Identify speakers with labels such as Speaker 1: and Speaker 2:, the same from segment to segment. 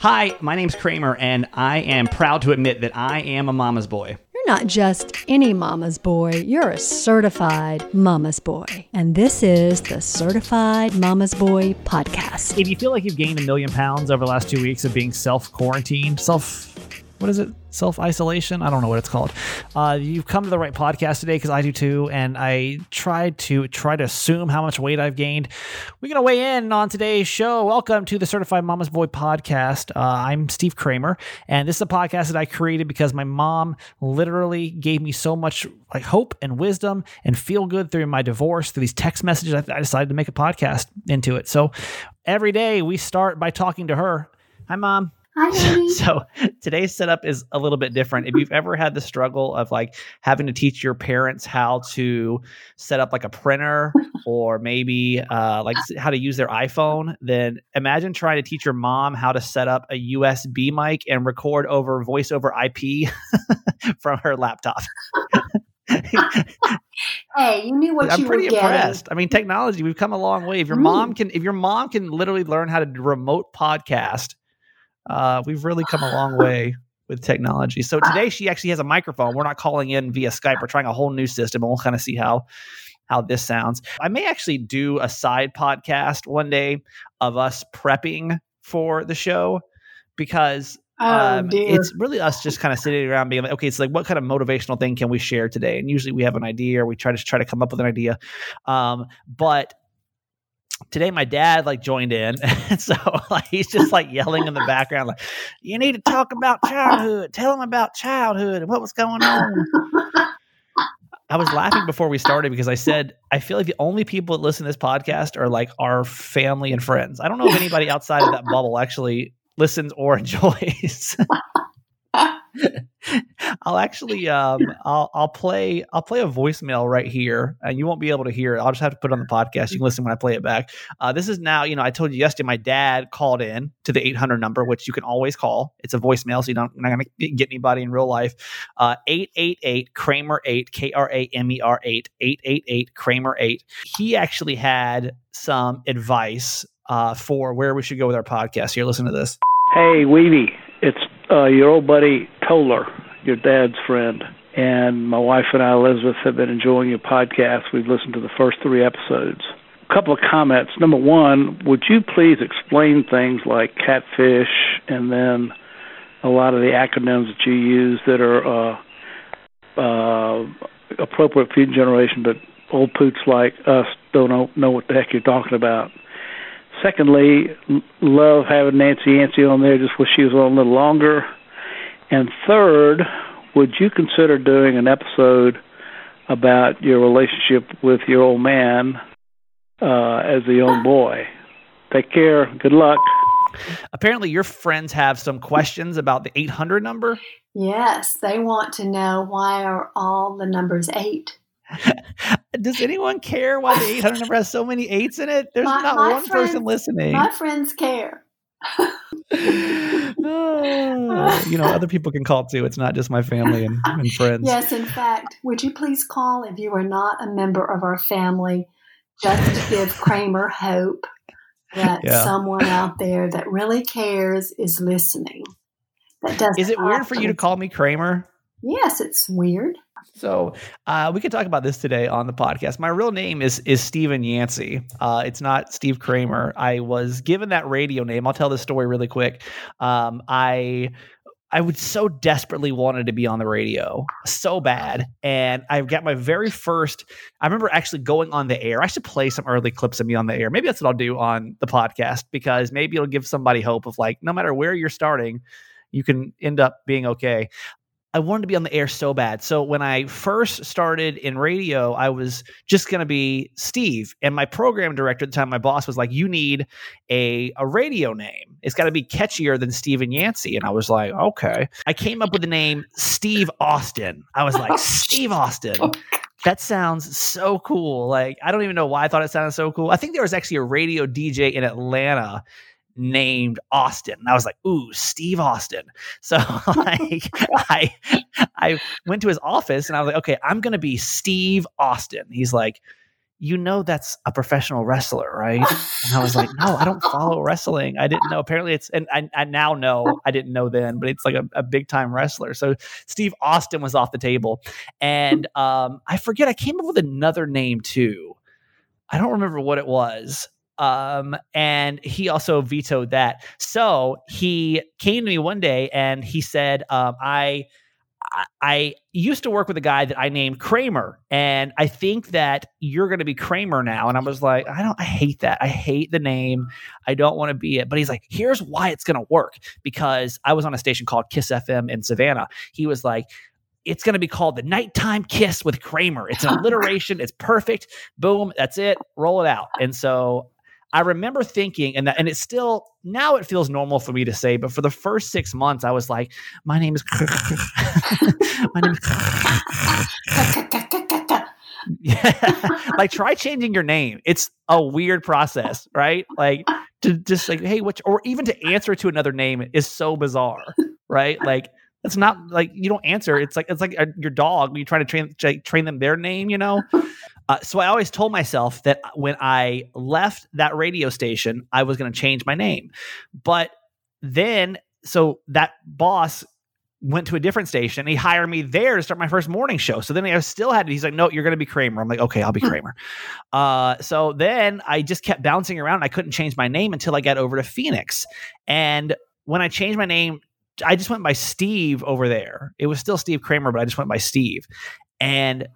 Speaker 1: Hi, my name's Kramer, and I am proud to admit that I am a mama's boy.
Speaker 2: You're not just any mama's boy, you're a certified mama's boy. And this is the Certified Mama's Boy podcast.
Speaker 3: If you feel like you've gained a million pounds over the last two weeks of being self quarantined, self what is it? Self isolation? I don't know what it's called. Uh, you've come to the right podcast today because I do too, and I tried to try to assume how much weight I've gained. We're gonna weigh in on today's show. Welcome to the Certified Mama's Boy podcast. Uh, I'm Steve Kramer, and this is a podcast that I created because my mom literally gave me so much like hope and wisdom and feel good through my divorce, through these text messages. I, I decided to make a podcast into it. So every day we start by talking to her. Hi, mom.
Speaker 4: Hi, honey.
Speaker 3: So today's setup is a little bit different. If you've ever had the struggle of like having to teach your parents how to set up like a printer or maybe uh, like how to use their iPhone, then imagine trying to teach your mom how to set up a USB mic and record over voice over IP from her laptop.
Speaker 4: hey, you knew what
Speaker 3: I'm
Speaker 4: you
Speaker 3: pretty
Speaker 4: were
Speaker 3: impressed.
Speaker 4: getting.
Speaker 3: I mean, technology, we've come a long way. If your
Speaker 4: Mm.
Speaker 3: mom can, if your mom can literally learn how to remote podcast, uh, we've really come a long way with technology. So today she actually has a microphone. We're not calling in via Skype. We're trying a whole new system, and we'll kind of see how how this sounds. I may actually do a side podcast one day of us prepping for the show because
Speaker 4: Oh,
Speaker 3: um, it's really us just kind of sitting around being like, okay, it's like, what kind of motivational thing can we share today? And usually we have an idea or we try to try to come up with an idea. Um, but today my dad like joined in. So like, he's just like yelling in the background, like, you need to talk about childhood. Tell him about childhood and what was going on. I was laughing before we started because I said I feel like the only people that listen to this podcast are like our family and friends. I don't know if anybody outside of that bubble actually listens or enjoys. I'll actually um I'll I'll play I'll play a voicemail right here and you won't be able to hear it. I'll just have to put it on the podcast. You can listen when I play it back. Uh, this is now, you know, I told you yesterday my dad called in to the 800 number, which you can always call. It's a voicemail, so you don't, you're not going to get anybody in real life. Uh, 888 Kramer 8, K R A M E R 8, 888 Kramer 8. He actually had some advice uh, for where we should go with our podcast. Here, listen to this.
Speaker 5: Hey, Weedy, it's uh, your old buddy Toller, your dad's friend. And my wife and I, Elizabeth, have been enjoying your podcast. We've listened to the first three episodes. A couple of comments. Number one, would you please explain things like catfish and then a lot of the acronyms that you use that are uh, uh, appropriate for your generation, but old poots like us don't know, know what the heck you're talking about? Secondly, love having Nancy Yancey on there. Just wish she was on a little longer. And third, would you consider doing an episode about your relationship with your old man uh, as a young boy? Take care. Good luck.
Speaker 3: Apparently, your friends have some questions about the 800 number.
Speaker 4: yes, they want to know why are all the numbers eight.
Speaker 3: Does anyone care why the 800 number has so many eights in it? There's
Speaker 4: My-
Speaker 3: not
Speaker 4: my
Speaker 3: one person listening.
Speaker 4: My friends care.
Speaker 3: Oh, you know, other people can call too. It's not just my family and, and friends.
Speaker 4: Yes, in fact, would you please call if you are not a member of our family, just to give Kramer hope that
Speaker 3: Yeah.
Speaker 4: someone out there that really cares is listening. That doesn't.
Speaker 3: Is it weird for you to call me Kramer?
Speaker 4: Yes, it's weird.
Speaker 3: So uh, we could talk about this today on the podcast. My real name is is Stephen Yancey. Uh, it's not Steve Kramer. I was given that radio name. I'll tell this story really quick. Um, I I would so desperately wanted to be on the radio so bad, and I got my very first. I remember actually going on the air. I should play some early clips of me on the air. Maybe that's what I'll do on the podcast because maybe it'll give somebody hope of like no matter where you're starting, you can end up being okay. I wanted to be on the air so bad. So when I first started in radio, I was just going to be Steve. And my program director at the time, my boss was like, "You need a a radio name. It's got to be catchier than Steven Yancey." And I was like, "Okay." I came up with the name Steve Austin. I was like, "Steve Austin." Oh, that sounds so cool. Like I don't even know why I thought it sounded so cool. I think there was actually a radio DJ in Atlanta named Austin. And I was like, ooh, Steve Austin. So like I I went to his office and I was like, okay, I'm gonna be Steve Austin. He's like, you know that's a professional wrestler, right? And I was like, no, I don't follow wrestling. I didn't know. Apparently, it's and I, I now know. I didn't know then, but it's like a, a big time wrestler. So Steve Austin was off the table, and um, I forget. I came up with another name too. I don't remember what it was. Um, and he also vetoed that. So he came to me one day and he said, um, I I used to work with a guy that I named Kramer, and I think that you're going to be Kramer now. And I was like, I don't, I hate that. I hate the name. I don't want to be it. But he's like, here's why it's going to work because I was on a station called Kiss FM in Savannah. He was like, it's going to be called the Nighttime Kiss with Kramer. It's an alliteration. it's perfect. Boom. That's it. Roll it out. And so I remember thinking, and that, and it's still now it feels normal for me to say, but for the first six months, I was like, my name is, my name is. yeah, like try changing your name. It's a weird process, right? Like to just like, hey, what, or even to answer to another name is so bizarre, right? Like it's not like you don't answer. It's like it's like a, your dog. You try to train train them their name, you know. Uh, so I always told myself that when I left that radio station, I was going to change my name. But then, so that boss went to a different station. He hired me there to start my first morning show. So then I still had, it. he's like, no, you're going to be Kramer. I'm like, okay, I'll be hmm. Kramer. Uh, so then I just kept bouncing around. I couldn't change my name until I got over to Phoenix. And when I changed my name, I just went by Steve over there. It was still Steve Kramer, but I just went by Steve. And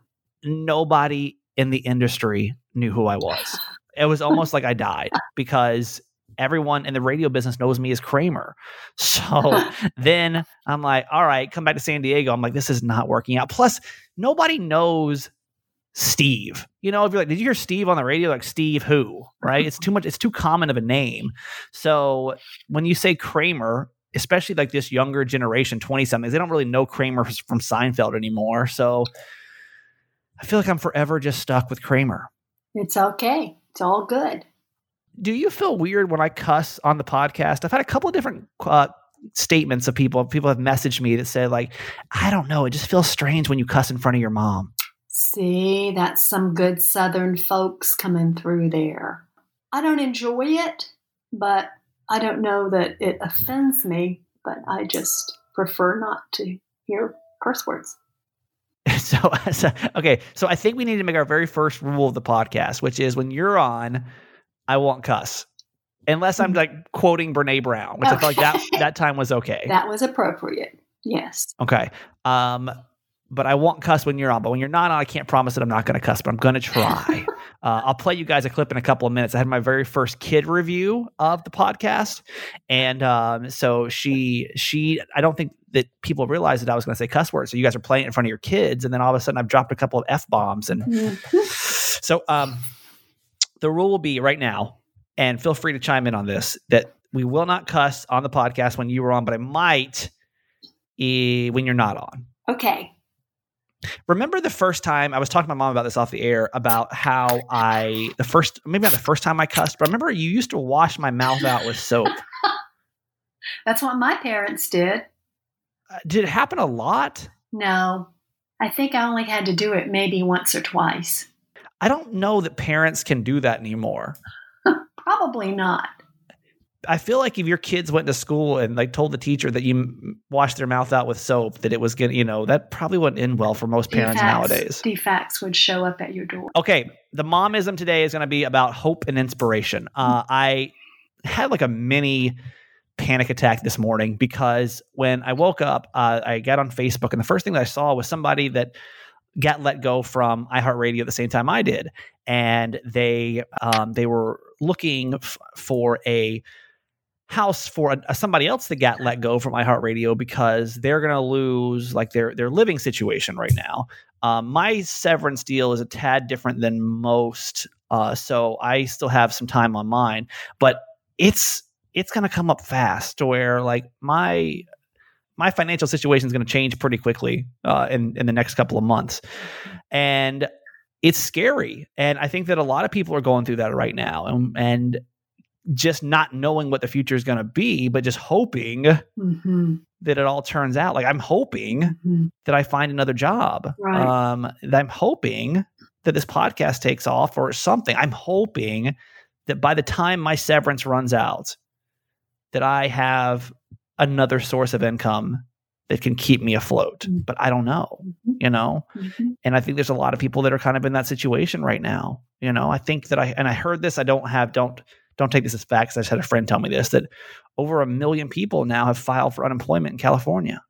Speaker 3: nobody in the industry knew who I was. It was almost like I died because everyone in the radio business knows me as Kramer. So then I'm like, all right, come back to San Diego. I'm like, this is not working out. Plus, nobody knows Steve. You know, if you're like, did you hear Steve on the radio? Like Steve who? Right? It's too much, it's too common of a name. So when you say Kramer, especially like this younger generation, 20 somethings, they don't really know Kramer from Seinfeld anymore. So I feel like I'm forever just stuck with Kramer.
Speaker 4: It's okay. It's all good.
Speaker 3: Do you feel weird when I cuss on the podcast? I've had a couple of different uh, statements of people. People have messaged me that said, like, I don't know, it just feels strange when you cuss in front of your mom.
Speaker 4: See, that's some good Southern folks coming through there. I don't enjoy it, but I don't know that it offends me, but I just prefer not to hear curse words.
Speaker 3: So, so, okay, so I think we need to make our very first rule of the podcast, which is when you're on, I won't cuss. Unless I'm like quoting Brene Brown, which okay. I feel like that that time was okay.
Speaker 4: That was appropriate. Yes.
Speaker 3: Okay. Um, but I won't cuss when you're on. But when you're not on, I can't promise that I'm not going to cuss, but I'm going to try. uh, I'll play you guys a clip in a couple of minutes. I had my very first kid review of the podcast, and um, so she she I don't think that people realized that I was going to say cuss words. So you guys are playing in front of your kids, and then all of a sudden I've dropped a couple of f bombs, and mm-hmm. so um, the rule will be right now, and feel free to chime in on this that we will not cuss on the podcast when you were on, but I might e- when you're not on.
Speaker 4: Okay.
Speaker 3: Remember the first time I was talking to my mom about this off the air about how I the first maybe not the first time I cussed, but I remember you used to wash my mouth out with soap.
Speaker 4: That's what my parents did.
Speaker 3: Uh, did it happen a lot?
Speaker 4: No. I think I only had to do it maybe once or twice.
Speaker 3: I don't know that parents can do that anymore.
Speaker 4: Probably not.
Speaker 3: I feel like if your kids went to school and like told the teacher that you washed their mouth out with soap, that it was going to, you know, that probably wouldn't end well for most parents nowadays.
Speaker 4: Defects would show up at your door.
Speaker 3: Okay. The momism today is going to be about hope and inspiration. Uh, I had like a mini panic attack this morning because when I woke up, uh, I got on Facebook and the first thing that I saw was somebody that got let go from iHeartRadio at the same time I did, and they um, they were looking f- for a house for a, somebody else that got let go from iHeartRadio because they're going to lose like their their living situation right now. Um, my severance deal is a tad different than most, uh, so I still have some time on mine, but it's it's going to come up fast where like my my financial situation is going to change pretty quickly uh, in in the next couple of months, and it's scary. And I think that a lot of people are going through that right now, and and just not knowing what the future is going to be, but just hoping mm-hmm. that it all turns out. Like I'm hoping mm-hmm. that I find another job. Right. Um, that I'm hoping that this podcast takes off or something. I'm hoping that by the time my severance runs out, that I have another source of income that can keep me afloat.
Speaker 4: Mm-hmm.
Speaker 3: But I don't know,
Speaker 4: Mhm.
Speaker 3: you know?
Speaker 4: Mhm.
Speaker 3: And I think there's a lot of people that are kind of in that situation right now. You know, I think that I and I heard this. I don't have don't don't take this as facts. I just had a friend tell me this that over a million people now have filed for unemployment in California.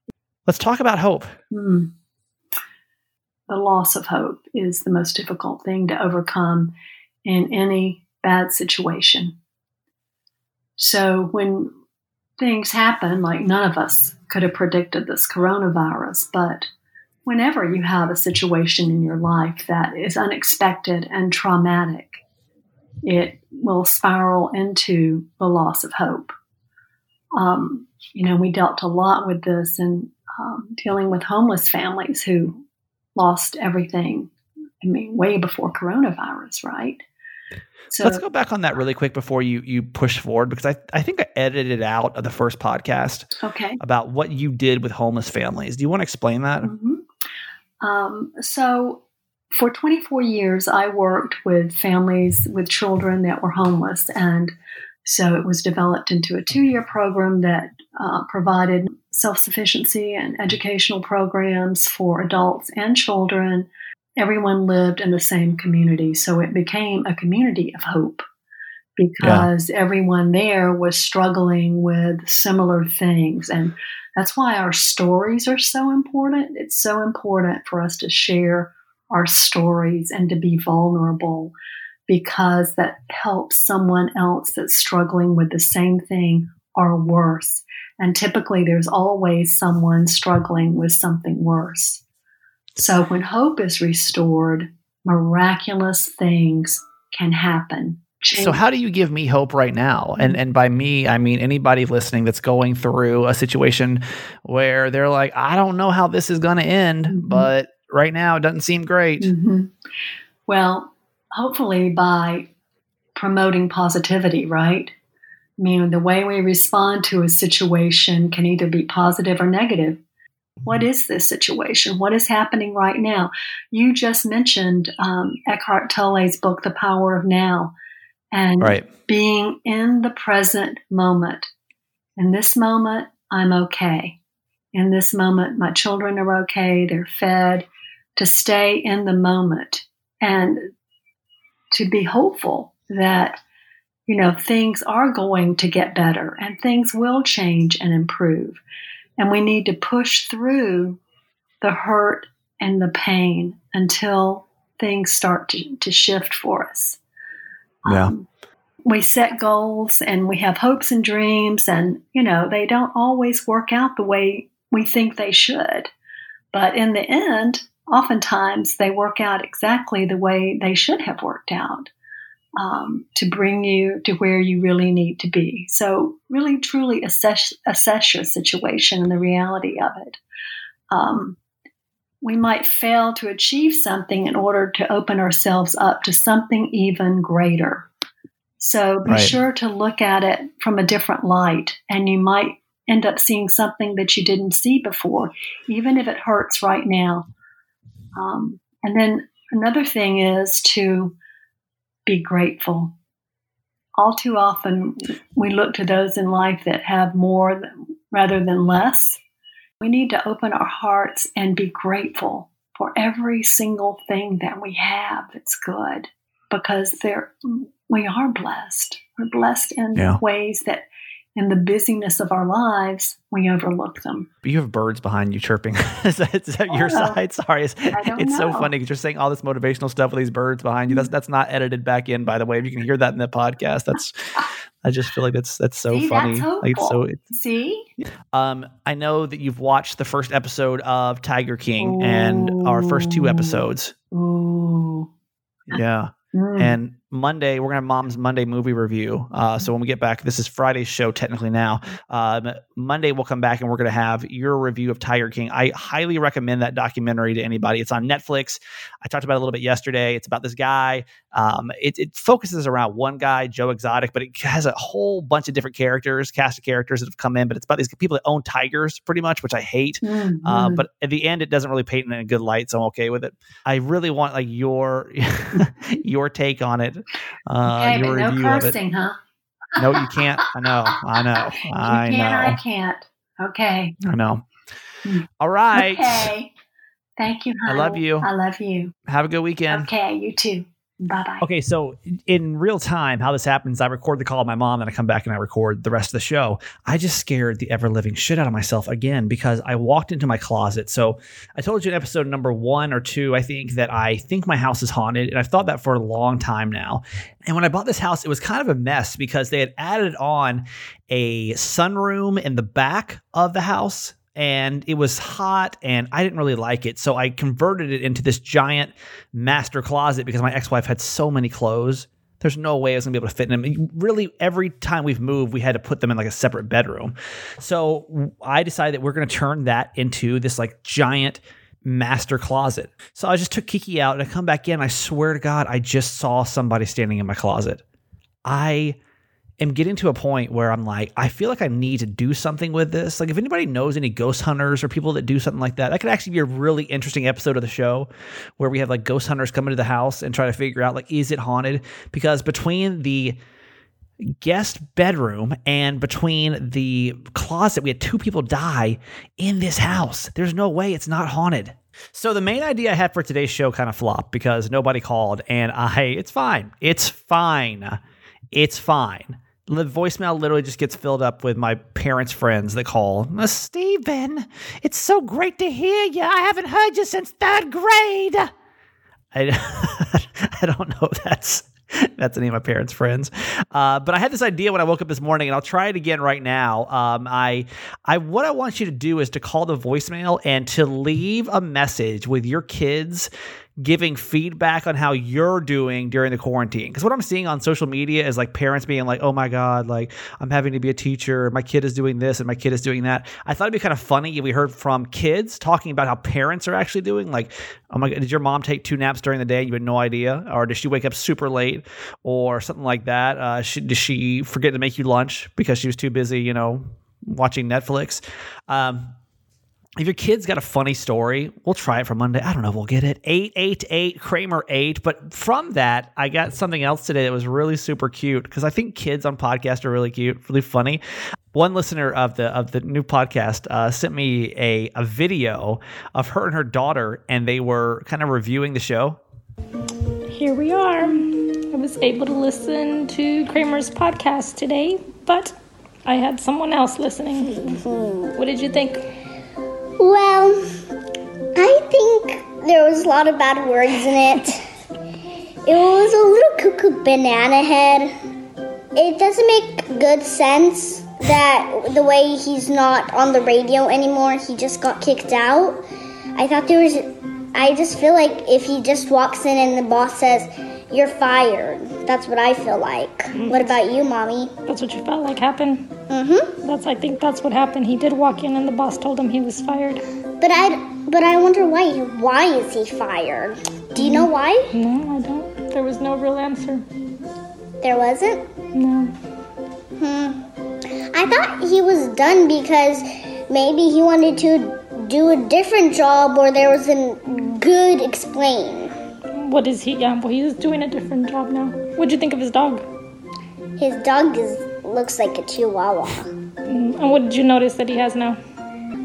Speaker 3: Let's talk about hope.
Speaker 4: Hmm. The loss of hope is the most difficult thing to overcome in any bad situation. So when things happen, like none of us could have predicted this coronavirus, but whenever you have a situation in your life that is unexpected and traumatic, it will spiral into the loss of hope. Um, you know, we dealt a lot with this in um, dealing with homeless families who lost everything. I mean, way before coronavirus, right? So
Speaker 3: Let's go back on that really quick before you you push forward because I, I think I edited it out of the first podcast
Speaker 4: okay.
Speaker 3: about what you did with homeless families. Do you want to explain that?
Speaker 4: Mhm. Um, so, for 24 years, I worked with families with children that were homeless. And so it was developed into a two year program that uh, provided self sufficiency and educational programs for adults and children. Everyone lived in the same community. So it became a community of hope because everyone there was struggling with similar things. And that's why our stories are so important. It's so important for us to share our stories and to be vulnerable because that helps someone else that's struggling with the same thing or worse. And typically, there's always someone struggling with something worse. So, when hope is restored, miraculous things can happen.
Speaker 3: So how do you give me hope right now? And and by me, I mean anybody listening that's going through a situation where they're like, I don't know how this is going to end,
Speaker 4: Mhm.
Speaker 3: but right now it doesn't seem great.
Speaker 4: Mhm. Well, hopefully by promoting positivity, right? I mean, the way we respond to a situation can either be positive or negative. What is this situation? What is happening right now? You just mentioned um, Eckhart Tolle's book, The Power of Now, and
Speaker 3: Right.
Speaker 4: being in the present moment. In this moment, I'm okay. In this moment, my children are okay, they're fed. To stay in the moment and to be hopeful that, you know, things are going to get better and things will change and improve. And we need to push through the hurt and the pain until things start to, to shift for us.
Speaker 3: Yeah.
Speaker 4: Um, we set goals and we have hopes and dreams, and you know, they don't always work out the way we think they should. But in the end, oftentimes they work out exactly the way they should have worked out um, to bring you to where you really need to be. So, really, truly assess, assess your situation and the reality of it. Um, we might fail to achieve something in order to open ourselves up to something even greater. So be
Speaker 3: Right.
Speaker 4: sure to look at it from a different light, and you might end up seeing something that you didn't see before, even if it hurts right now. Um, and then another thing is to be grateful. All too often, we look to those in life that have more rather than less. We need to open our hearts and be grateful for every single thing that we have that's good because there we are blessed. We're blessed in
Speaker 3: Yeah.
Speaker 4: ways that in the busyness of our lives we overlook them.
Speaker 3: You have birds behind you chirping. is, that, is that your
Speaker 4: Oh,
Speaker 3: side? Sorry, it's, it's so funny because you're saying all this motivational stuff with these birds behind you. That's that's not edited back in, by the way. If you can hear that in the podcast, that's I just feel like that's that's so
Speaker 4: See,
Speaker 3: funny.
Speaker 4: that's
Speaker 3: like it's so
Speaker 4: hopeful. See?
Speaker 3: Um, I know that you've watched the first episode of Tiger King and our first two episodes.
Speaker 4: Ooh.
Speaker 3: Yeah.
Speaker 4: Mm.
Speaker 3: And
Speaker 6: Monday, we're gonna have Mom's Monday movie review. Uh, so when we get back, this is Friday's show technically now. Um, Monday we'll come back and we're gonna have your review of Tiger King. I highly recommend that documentary to anybody. It's on Netflix. I talked about it a little bit yesterday. It's about this guy. Um, it, it focuses around one guy, Joe Exotic, but it has a whole bunch of different characters, cast of characters that have come in. But it's about these people that own tigers, pretty much, which I hate.
Speaker 4: Mhm.
Speaker 6: Uh, but at the end, it doesn't really paint in a good light, so I'm okay with it. I really want like your your take on it, uh,
Speaker 4: okay,
Speaker 6: your
Speaker 4: no
Speaker 6: review of it.
Speaker 4: cursing, huh?
Speaker 6: No, you can't. I know. I know. I
Speaker 4: you can or I
Speaker 6: know.
Speaker 4: can't. Okay.
Speaker 6: I know.
Speaker 4: Hmm.
Speaker 6: All right.
Speaker 4: Okay. Thank you.
Speaker 6: I love you.
Speaker 4: I love you.
Speaker 6: Have a good weekend.
Speaker 4: Okay, you too. Bye bye.
Speaker 3: Okay, so in real time, how this happens, I record the call with my mom, then I come back and I record the rest of the show. I just scared the ever living shit out of myself again because I walked into my closet. So I told you in episode number one or two, I think, that I think my house is haunted. And I've thought that for a long time now. And when I bought this house, it was kind of a mess because they had added on a sunroom in the back of the house and it was hot and I didn't really like it. So I converted it into this giant master closet because my ex-wife had so many clothes. There's no way I was gonna be able to fit in them. Really, every time we've moved, we had to put them in like a separate bedroom. So I decided that we're gonna turn that into this like giant master closet. So I just took Kiki out and I come back in. I swear to God, I just saw somebody standing in my closet. I am getting to a point where I'm like, I feel like I need to do something with this. Like, if anybody knows any ghost hunters or people that do something like that, that could actually be a really interesting episode of the show where we have like ghost hunters come into the house and try to figure out, like, is it haunted? Because between the guest bedroom and between the closet, we had two people die in this house. There's no way it's not haunted. So the main idea I had for today's show kind of flopped because nobody called and I it's fine. It's fine. It's fine. The voicemail literally just gets filled up with my parents' friends that call. "Uh, Stephen, it's so great to hear you. I haven't heard you since third grade. I, I don't know if that's that's any of my parents' friends. Uh, but I had this idea when I woke up this morning, and I'll try it again right now. Um, I, I, what I want you to do is to call the voicemail and to leave a message with your kids giving feedback on how you're doing during the quarantine. Because what I'm seeing on social media is like parents being like, "Oh my god, like I'm having to be a teacher. My kid is doing this and my kid is doing that." I thought it'd be kind of funny if we heard from kids talking about how parents are actually doing. Like, "Oh my god, did your mom take two naps during the day? You had no idea, or did she wake up super late, or something like that? Uh, she, did she forget to make you lunch because she was too busy, you know, watching Netflix?" Um, if your kid's got a funny story, we'll try it for Monday. I don't know if we'll get it. 888 Kramer 8. But from that, I got something else today that was really super cute because I think kids on podcasts are really cute, really funny. One listener of the of the new podcast uh, sent me a, a video of her and her daughter, and they were kind of reviewing the show.
Speaker 7: Here we are. I was able to listen to Kramer's podcast today, but I had someone else listening. What did you think?
Speaker 8: Well, I think there was a lot of bad words in it. It was a little cuckoo banana head. It doesn't make good sense that the way he's not on the radio anymore, he just got kicked out. I thought there was. I just feel like if he just walks in and the boss says, You're fired, that's what I feel like. What about you, mommy?
Speaker 7: That's what you felt like happened.
Speaker 8: Mm-hmm.
Speaker 7: That's I think that's what happened. He did walk in and the boss told him he was fired.
Speaker 8: But I. But I wonder why. Why is he fired? Do you know why?
Speaker 7: No, I don't. There was no real answer.
Speaker 8: There wasn't.
Speaker 7: No.
Speaker 8: Hmm. I thought he was done because maybe he wanted to do a different job or there was a good explain.
Speaker 7: What is he? Yeah, well, he's doing a different job now. What'd you think of his dog?
Speaker 8: His dog is looks like a chihuahua.
Speaker 7: Mm, And what did you notice that he has now?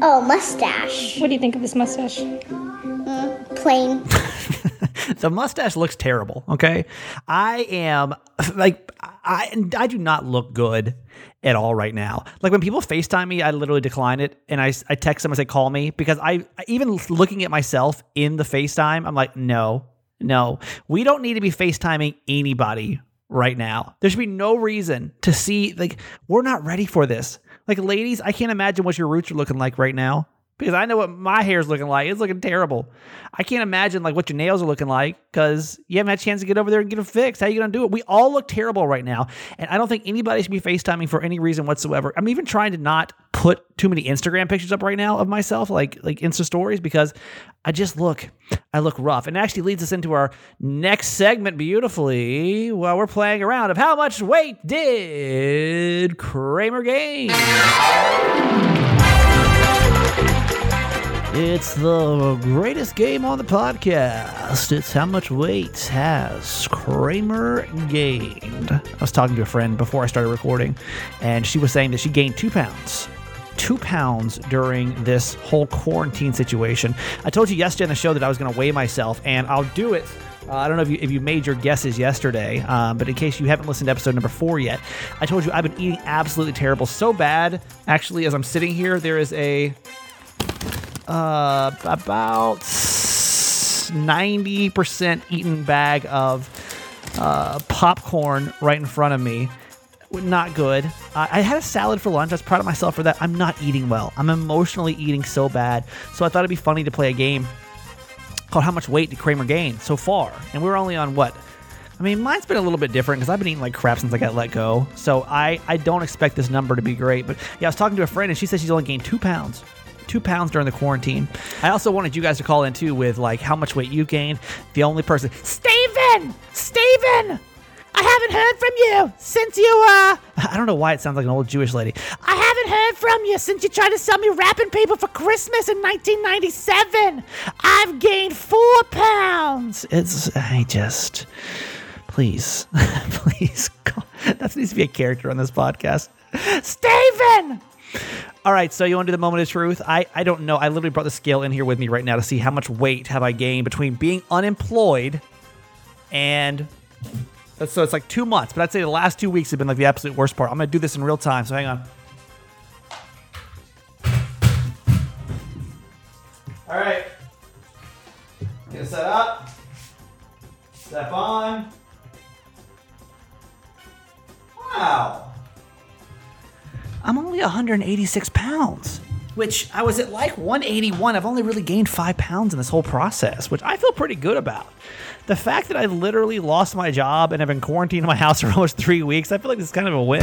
Speaker 8: Oh, mustache.
Speaker 7: What do you think of his mustache?
Speaker 8: Mm, plain.
Speaker 6: the mustache looks terrible. Okay, I am like I I do not look good at all right now. Like when people Facetime me, I literally decline it and I I text them and say call me because I even looking at myself in the FaceTime, I'm like no no we don't need to be FaceTiming anybody right now. There should be no reason to see like we're not ready for this. Like ladies, I can't imagine what your roots are looking like right now.
Speaker 3: Because I know what my hair is looking like. It's looking terrible. I can't imagine like what your nails are looking like because you haven't had a chance to get over there and get them fixed. How you to do it? We all look terrible right now. And I don't think anybody should be FaceTiming for any reason whatsoever. I'm even trying to not put too many Instagram pictures up right now of myself, like like Insta stories, because I just look, I look rough. And it actually leads us into our next segment beautifully while we're playing around of how much weight did Kramer gain? It's the greatest game on the podcast. It's how much weight has Kramer gained. I was talking to a friend before I started recording, and she was saying that she gained two pounds. Two pounds during this whole quarantine situation. I told you yesterday on the show that I was going to weigh myself, and I'll do it uh, I don't know if you, if you made your guesses yesterday, um, but in case you haven't listened to episode number four yet, I told you I've been eating absolutely terrible. So bad, actually, as I'm sitting here, there is a uh, about 90% eaten bag of uh, popcorn right in front of me. Not good. Uh, I had a salad for lunch. I was proud of myself for that. I'm not eating well. I'm emotionally eating so bad. So I thought it'd be funny to play a game called How Much Weight Did Kramer Gain so far? And we're only on what? I mean, mine's been a little bit different because I've been eating like crap since I got let go. So I, I don't expect this number to be great. But yeah, I was talking to a friend and she said she's only gained two pounds two pounds during the quarantine. I also wanted you guys to call in too with like how much weight you gained. The only person, Steven, Steven, I haven't heard from you since you, uh, I don't know why it sounds like an old Jewish lady. I haven't heard from you since you tried to sell me wrapping paper for Christmas in 1997. I've gained four pounds. It's, I just, please, please, that needs to be a character on this podcast. Steven! All right, so you want to do the moment of truth? I, I don't know. I literally brought the scale in here with me right now to see how much weight have I gained between being unemployed and so it's like two months. But I'd say the last two weeks have been like the absolute worst part. I'm gonna do this in real time. So hang on. All right, get set up. Step on. Wow. I'm only 186 pounds, which I was at like 181. I've only really gained five pounds in this whole process, which I feel pretty good about. The fact that I literally lost my job and have been quarantined in my house for almost three weeks, I feel like this is kind of a win.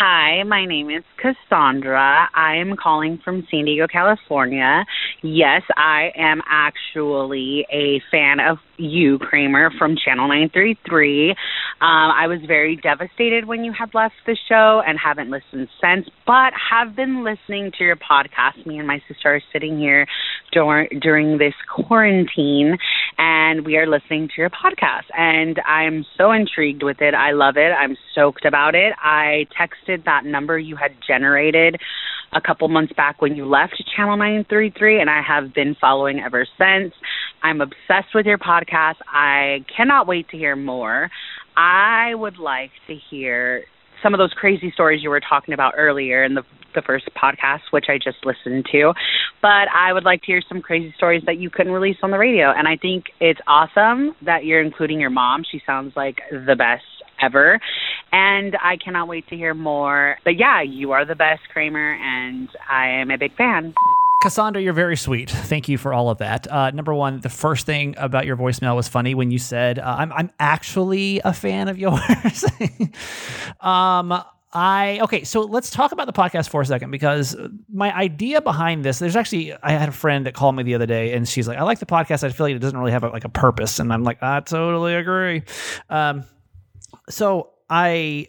Speaker 9: Hi, my name is Cassandra. I am calling from San Diego, California. Yes, I am actually a fan of you, Kramer, from Channel 933. Um, I was very devastated when you had left the show and haven't listened since, but have been listening to your podcast. Me and my sister are sitting here during, during this quarantine, and we are listening to your podcast. And I'm so intrigued with it. I love it. I'm stoked about it. I texted that number you had generated a couple months back when you left Channel 933, and I have been following ever since. I'm obsessed with your podcast. I cannot wait to hear more. I would like to hear some of those crazy stories you were talking about earlier in the the first podcast, which I just listened to. But I would like to hear some crazy stories that you couldn't release on the radio. And I think it's awesome that you're including your mom. She sounds like the best ever. And I cannot wait to hear more. But yeah, you are the best, Kramer, and I am a big fan.
Speaker 3: Cassandra, you're very sweet. Thank you for all of that. Uh, number one, the first thing about your voicemail was funny when you said, uh, I'm, I'm actually a fan of yours. um, I okay, so let's talk about the podcast for a second because my idea behind this, there's actually I had a friend that called me the other day and she's like, I like the podcast. I feel like it doesn't really have a, like a purpose, and I'm like, I totally agree. Um, so I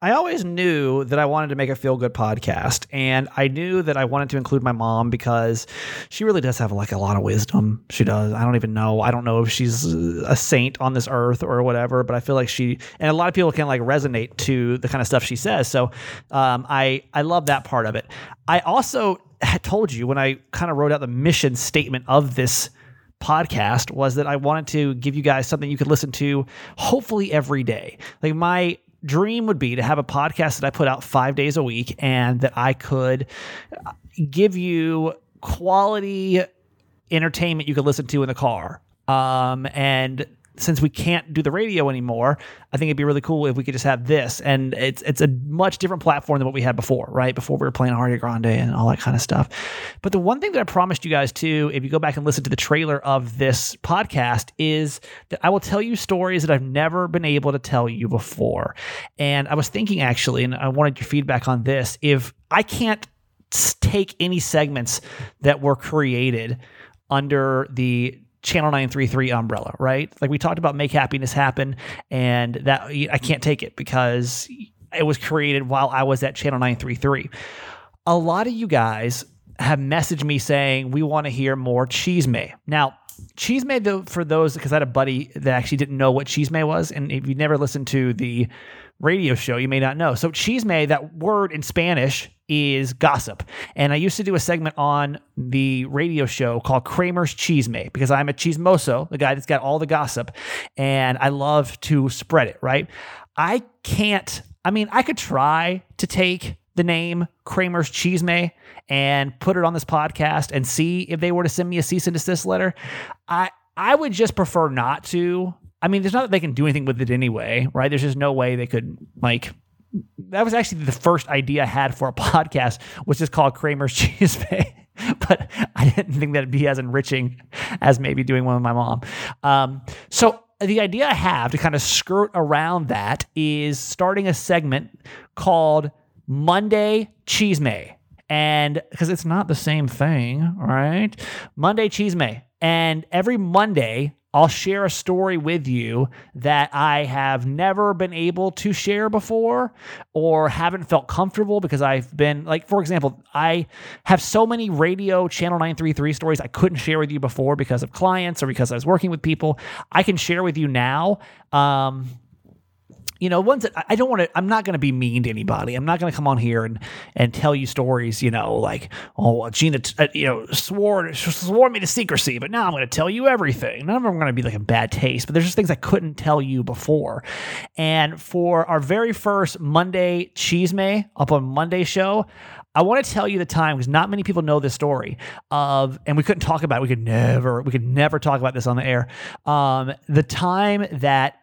Speaker 3: I always knew that I wanted to make a feel good podcast, and I knew that I wanted to include my mom because she really does have like a lot of wisdom. She does. I don't even know. I don't know if she's a saint on this earth or whatever, but I feel like she and a lot of people can like resonate to the kind of stuff she says. So um, I I love that part of it. I also had told you when I kind of wrote out the mission statement of this podcast was that I wanted to give you guys something you could listen to hopefully every day. Like my dream would be to have a podcast that I put out 5 days a week and that I could uh, give you quality entertainment you could listen to in the car. Um, and since we can't do the radio anymore, I think it'd be really cool if we could just have this. And it's it's a much different platform than what we had before, right? Before we were playing Ariana Grande and all that kind of stuff. But the one thing that I promised you guys too, if you go back and listen to the trailer of this podcast, is that I will tell you stories that I've never been able to tell you before. And I was thinking actually, and I wanted your feedback on this, if I can't take any segments that were created under the channel 933 umbrella right? Like we talked about make happiness happen and that i can't take it because it was created while i was at channel 933 a lot of you guys have messaged me saying we want to hear more Chisme now Chisme though for those because i had a buddy that actually didn't know what Chisme was and if you never listened to the radio show, you may not know. So, chisme, that word in Spanish is gossip. And I used to do a segment on the radio show called Kramer's Chisme because I'm a chismoso, the guy that's got all the gossip, and I love to spread it, right? I can't, I mean, I could try to take the name Kramer's Chisme and put it on this podcast and see if they were to send me a cease and desist letter. I I would just prefer not to I mean, there's not that they can do anything with it anyway, right? There's just no way they could like. That was actually the first idea I had for a podcast, which is called Kramer's Chisme. but I didn't think that'd be as enriching as maybe doing one with my mom. Um, so the idea I have to kind of skirt around that is starting a segment called Monday Chisme. And because it's not the same thing, right? Monday Chisme. And every Monday, I'll share a story with you that I have never been able to share before or haven't felt comfortable because I've been, like, for example, I have so many radio channel 933 stories I couldn't share with you before because of clients or because I was working with people. I can share with you now. Um, you know, ones that I don't want to, I'm not going to be mean to anybody. I'm not going to come on here and, and tell you stories, you know, like, oh, Gina, uh, you know, swore, swore me to secrecy, but now I'm going to tell you everything. None of them are going to be like a bad taste, but there's just things I couldn't tell you before. And for our very first Monday Chisme up on Monday show, I want to tell you the time because not many people know this story of, and we couldn't talk about it. We could never, we could never talk about this on the air. Um, the time that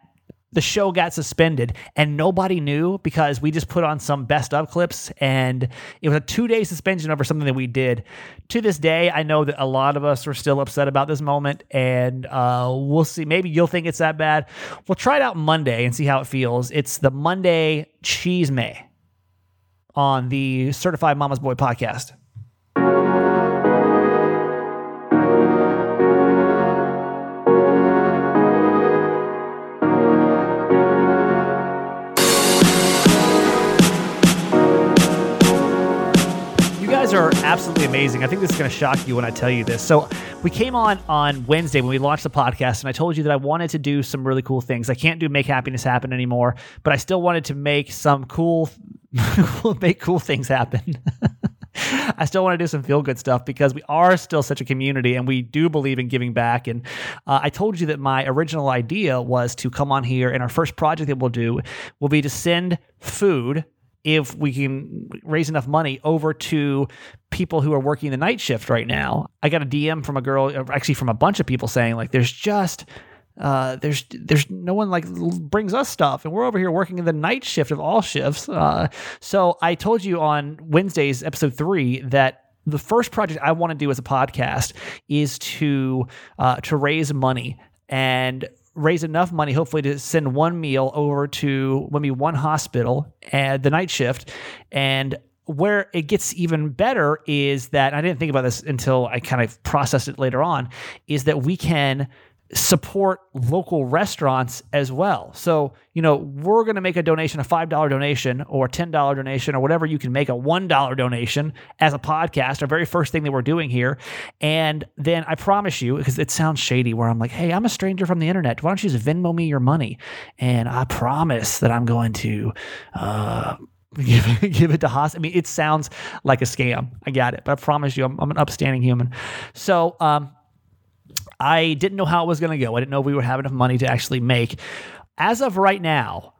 Speaker 3: the show got suspended and nobody knew because we just put on some best of clips and it was a two day suspension over something that we did. To this day, I know that a lot of us are still upset about this moment and uh, we'll see. Maybe you'll think it's that bad. We'll try it out Monday and see how it feels. It's the Monday Chisme on the Certified Mama's Boy podcast. Absolutely amazing. I think this is going to shock you when I tell you this. So, we came on on Wednesday when we launched the podcast, and I told you that I wanted to do some really cool things. I can't do make happiness happen anymore, but I still wanted to make some cool, make cool things happen. I still want to do some feel good stuff because we are still such a community and we do believe in giving back. And uh, I told you that my original idea was to come on here and our first project that we'll do will be to send food if we can raise enough money over to people who are working the night shift right now. I got a DM from a girl, actually from a bunch of people saying like, there's just uh, there's there's no one like brings us stuff, and we're over here working in the night shift of all shifts. Uh, so I told you on Wednesday's episode three that the first project I want to do as a podcast is to uh, to raise money and raise enough money, hopefully, to send one meal over to maybe one hospital and the night shift. And where it gets even better is that I didn't think about this until I kind of processed it later on, is that we can support local restaurants as well. So, you know, we're going to make a donation, a $5 donation or a $10 donation or whatever you can make a $1 donation as a podcast, our very first thing that we're doing here. And then I promise you, because it sounds shady where I'm like, hey, I'm a stranger from the internet. Why don't you just Venmo me your money? And I promise that I'm going to, uh, give, give it to hospital. I mean, it sounds like a scam. I got it, but I promise you, I'm, I'm an upstanding human. So, um, I didn't know how it was going to go. I didn't know if we would have enough money to actually make. As of right now,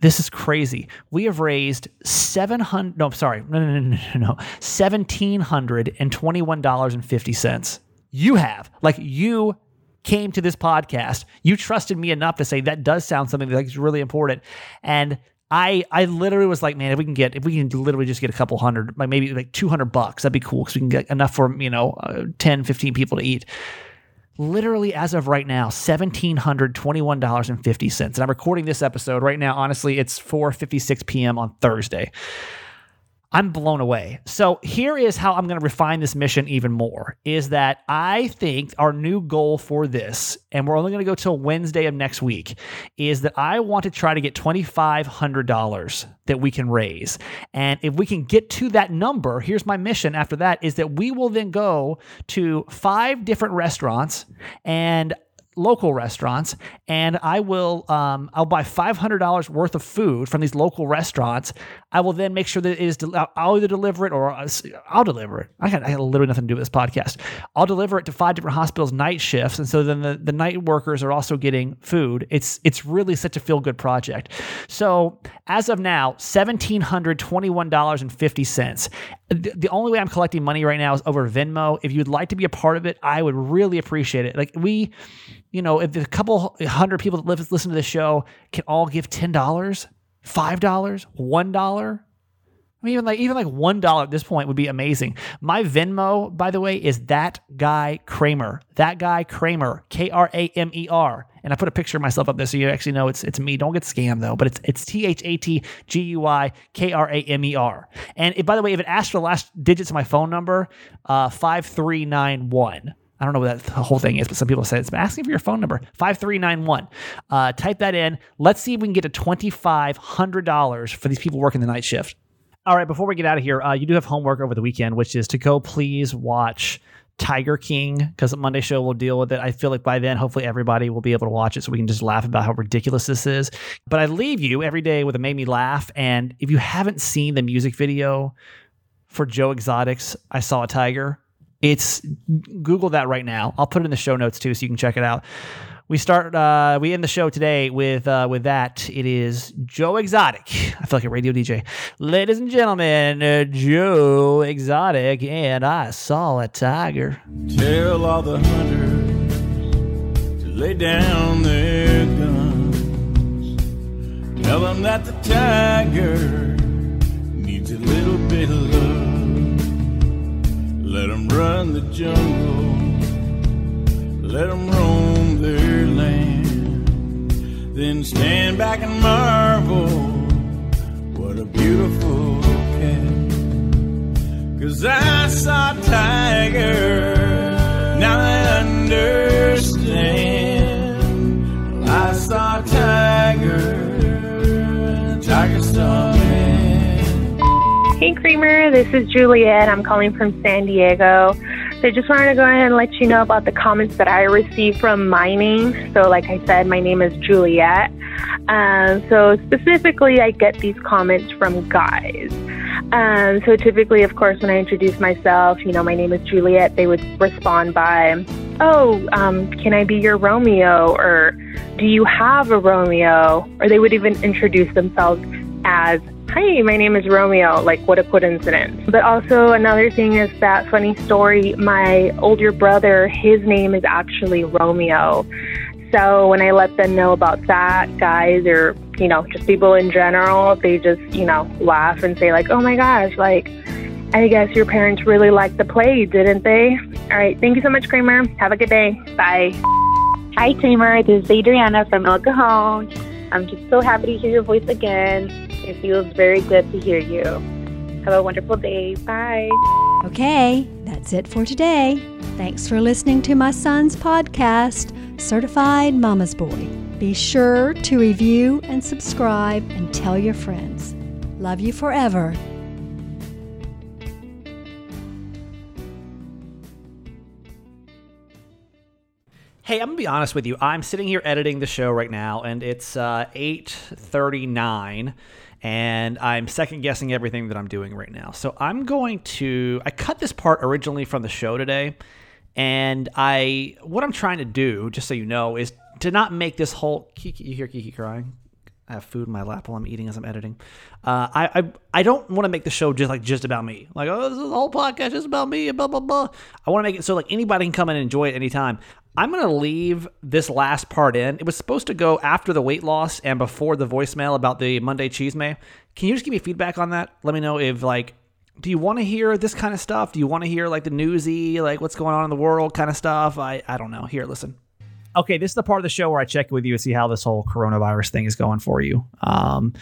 Speaker 3: this is crazy. We have raised seven hundred. No, sorry, no, no, no, no, no, seventeen hundred and twenty-one dollars and fifty cents. You have, like, you came to this podcast. You trusted me enough to say that does sound something that's really important, and I I literally was like, man, if we can get if we can literally just get a couple hundred, like maybe like 200 bucks, that'd be cool because we can get enough for, you know, uh, 10, 15 people to eat. Literally as of right now, $1721.50. And I'm recording this episode right now. Honestly, it's 4:56 p.m. on Thursday. I'm blown away. So here is how I'm going to refine this mission even more is that I think our new goal for this, and we're only going to go till Wednesday of next week, is that I want to try to get $2,500 that we can raise. And if we can get to that number, here's my mission after that is that we will then go to five different restaurants and local restaurants and I will um, I'll buy $500 worth of food from these local restaurants. I will then make sure that it is del- I'll either deliver it or I'll deliver it. I got, I got literally nothing to do with this podcast. I'll deliver it to five different hospitals night shifts and so then the, the night workers are also getting food. It's it's really such a feel good project. So as of now, $1721.50. The, the only way I'm collecting money right now is over Venmo. If you'd like to be a part of it, I would really appreciate it. Like we you know, if a couple hundred people that live, listen to this show can all give ten dollars, five dollars, one dollar, I mean, even like even like one dollar at this point would be amazing. My Venmo, by the way, is that guy Kramer. That guy Kramer, K R A M E R. And I put a picture of myself up there so you actually know it's it's me. Don't get scammed though, but it's it's T H A T G U I K R A M E R. And it, by the way, if it asks for the last digits of my phone number, uh, five three nine one. I don't know what that whole thing is, but some people say it's asking for your phone number, 5391. Uh, type that in. Let's see if we can get to $2,500 for these people working the night shift. All right, before we get out of here, uh, you do have homework over the weekend, which is to go please watch Tiger King because the Monday show will deal with it. I feel like by then, hopefully, everybody will be able to watch it so we can just laugh about how ridiculous this is. But I leave you every day with a made me laugh. And if you haven't seen the music video for Joe Exotic's I Saw a Tiger, it's Google that right now. I'll put it in the show notes too, so you can check it out. We start. Uh, we end the show today with uh, with that. It is Joe Exotic. I feel like a radio DJ. Ladies and gentlemen, uh, Joe Exotic, and I saw a tiger.
Speaker 10: Tell all the hunters to lay down their guns. Tell them that the tiger needs a little bit of love. Let them run the jungle. Let them roam their land. Then stand back and marvel. What a beautiful cat. Cause I saw a tiger. Now I understand.
Speaker 11: Hey, Kramer. This is Juliet. I'm calling from San Diego. So I just wanted to go ahead and let you know about the comments that I received from name. So, like I said, my name is Juliet. Um, so, specifically, I get these comments from guys. Um, so, typically, of course, when I introduce myself, you know, my name is Juliet, they would respond by, Oh, um, can I be your Romeo? Or do you have a Romeo? Or they would even introduce themselves as Hi, my name is Romeo. Like, what a coincidence. But also, another thing is that funny story my older brother, his name is actually Romeo. So when I let them know about that, guys, or, you know, just people in general, they just, you know, laugh and say, like, oh my gosh, like, I guess your parents really liked the play, didn't they? All right. Thank you so much, Kramer. Have a good day. Bye.
Speaker 12: Hi, Kramer. This is Adriana from El Cajon. I'm just so happy to hear your voice again. It feels very good to hear you. Have a wonderful day. Bye.
Speaker 2: Okay, that's it for today. Thanks for listening to my son's podcast, Certified Mama's Boy. Be sure to review and subscribe and tell your friends. Love you forever.
Speaker 3: Hey, I'm gonna be honest with you. I'm sitting here editing the show right now, and it's uh, 8:39, and I'm second guessing everything that I'm doing right now. So I'm going to I cut this part originally from the show today, and I what I'm trying to do, just so you know, is to not make this whole Kiki. You hear Kiki crying? I have food in my lap while I'm eating as I'm editing. Uh, I, I I don't want to make the show just like just about me. Like oh, this is a whole podcast just about me. Blah blah blah. I want to make it so like anybody can come in and enjoy it anytime. I'm gonna leave this last part in. It was supposed to go after the weight loss and before the voicemail about the Monday Chisme. Can you just give me feedback on that? Let me know if like do you want to hear this kind of stuff? Do you want to hear like the newsy, like what's going on in the world kind of stuff? I I don't know. Here, listen. Okay, this is the part of the show where I check with you to see how this whole coronavirus thing is going for you. Um,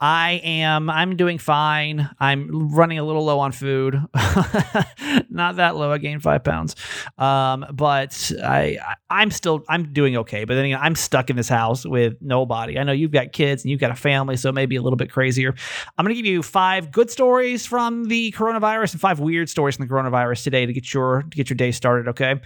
Speaker 3: I am, I'm doing fine. I'm running a little low on food, not that low. I gained five pounds, um, but I, I'm still, I'm doing okay. But then again, I'm stuck in this house with nobody. I know you've got kids and you've got a family, so maybe a little bit crazier. I'm going to give you five good stories from the coronavirus and five weird stories from the coronavirus today to get your to get your day started. Okay,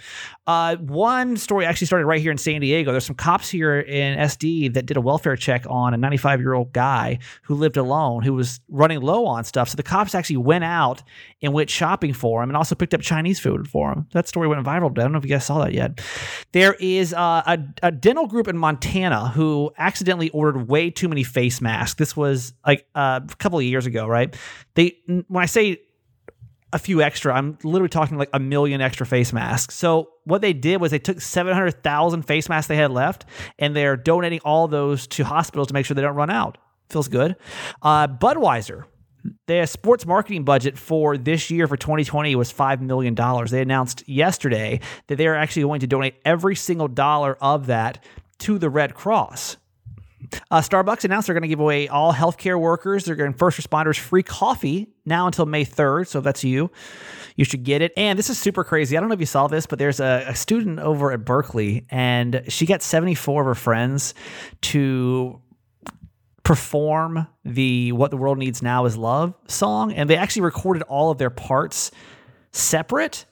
Speaker 3: uh, one story actually started right here in San Diego. There's some cops here in SD that did a welfare check on a 95 year old guy who lived alone who was running low on stuff. So the cops actually went out and went shopping for him and also picked up Chinese food for him. That story went viral. I don't know if you guys saw that yet. There is uh, a, a dental group in Montana who accidentally ordered way too many face masks. This was like uh, a couple of years ago, right? They when I say a few extra. I'm literally talking like a million extra face masks. So what they did was they took 700,000 face masks they had left and they're donating all those to hospitals to make sure they don't run out. Feels good. Uh, Budweiser, their sports marketing budget for this year for 2020 was $5 million. They announced yesterday that they're actually going to donate every single dollar of that to the Red Cross. Uh, Starbucks announced they're going to give away all healthcare workers, they're going first responders free coffee now until May 3rd. So if that's you, you should get it. And this is super crazy. I don't know if you saw this, but there's a, a student over at Berkeley, and she got 74 of her friends to perform the What the World Needs Now is Love song. And they actually recorded all of their parts separate,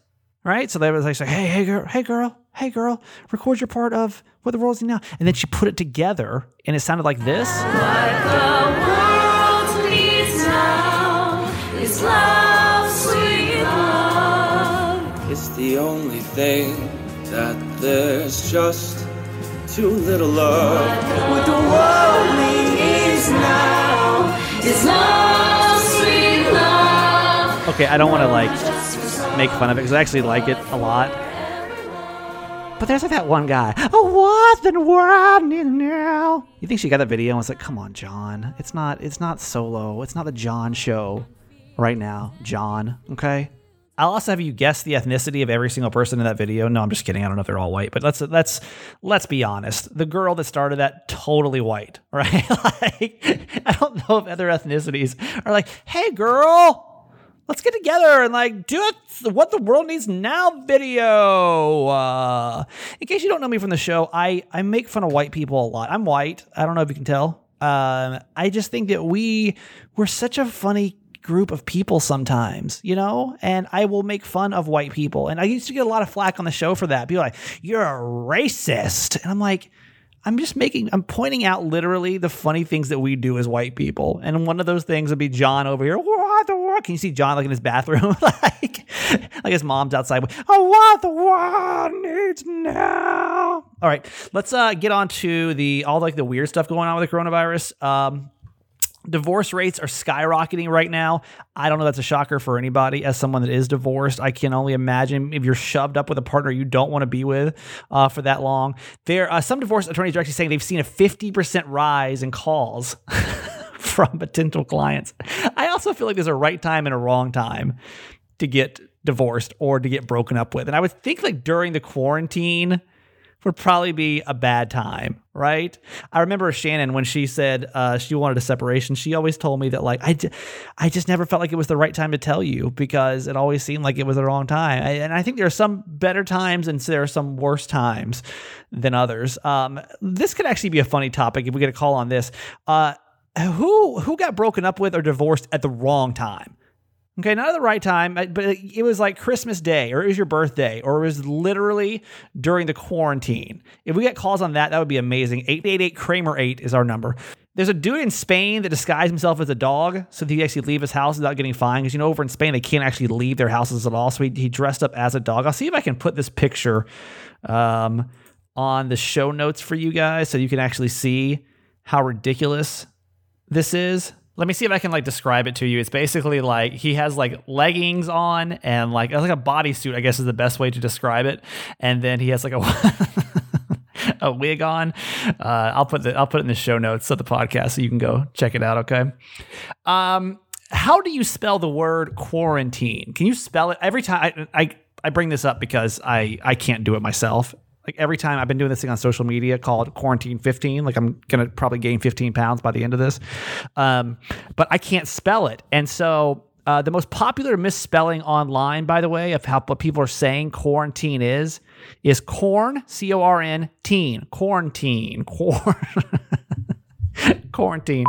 Speaker 3: right? So they was like, hey, hey, girl, hey, girl, hey, girl, record your part of What the World Needs Now. And then she put it together, and it sounded like this.
Speaker 13: What the world needs now is love, sweet love.
Speaker 10: It's the only thing that there's just too little of.
Speaker 13: What the world needs now is love, sweet love.
Speaker 3: Okay, I don't want to like make fun of it because I actually like it a lot. But there's like that one guy. Oh, what the world now? You think she got that video and was like, "Come on, John. It's not. It's not solo. It's not the John show right now, John." Okay. I'll also have you guess the ethnicity of every single person in that video. No, I'm just kidding. I don't know if they're all white, but let's let's let's be honest. The girl that started that totally white, right? like I don't know if other ethnicities are like, "Hey, girl, let's get together and like do what the world needs now video uh, in case you don't know me from the show i i make fun of white people a lot i'm white i don't know if you can tell um, i just think that we we're such a funny group of people sometimes, you know? And I will make fun of white people. And I used to get a lot of flack on the show for that. People like, you're a racist. And I'm like, I'm just making, I'm pointing out literally the funny things that we do as white people. And one of those things would be John over here. What the world? Can you see John like in his bathroom? like, like his mom's outside. Oh, what the world needs now. All right, let's uh, get on to the all like the weird stuff going on with the coronavirus. Um, Divorce rates are skyrocketing right now. I don't know that's a shocker for anybody. As someone that is divorced, I can only imagine if you're shoved up with a partner you don't want to be with uh, for that long. There, uh, some divorce attorneys are actually saying they've seen a 50% rise in calls from potential clients. I also feel like there's a right time and a wrong time to get divorced or to get broken up with. And I would think like during the quarantine would probably be a bad time, right? I remember Shannon when she said uh, she wanted a separation. She always told me that like I, just never felt like it was the right time to tell you because it always seemed like it was the wrong time. I, and I think there are some better times and there are some worse times than others. Um, this could actually be a funny topic if we get a call on this. Uh, who who got broken up with or divorced at the wrong time? Okay, not at the right time, but it was like Christmas Day or it was your birthday or it was literally during the quarantine. If we get calls on that, that would be amazing. 888 Kramer 8 is our number. there's a dude in Spain that disguised himself as a dog so that he actually leave his house without getting fined. Because you know, over in Spain they can't actually leave their houses at all. So he, he dressed up as a dog. I'll see if I can put this picture um, on the show notes for you guys so you can actually see how ridiculous this is. Let me see if I can like describe it to you. It's basically like he has like leggings on and like like a bodysuit, I guess is the best way to describe it. And then he has like a a wig on. Uh, I'll put the I'll put it in the show notes of the podcast so you can go check it out. Okay. Um, how do you spell the word quarantine? Can you spell it every time? I, I I bring this up because I I can't do it myself. Like every time I've been doing this thing on social media called quarantine 15, like I'm gonna probably gain 15 pounds by the end of this. Um, but I can't spell it, and so uh, the most popular misspelling online, by the way, of how what people are saying quarantine is, is corn, C O R N, teen, quarantine, corn, quarantine.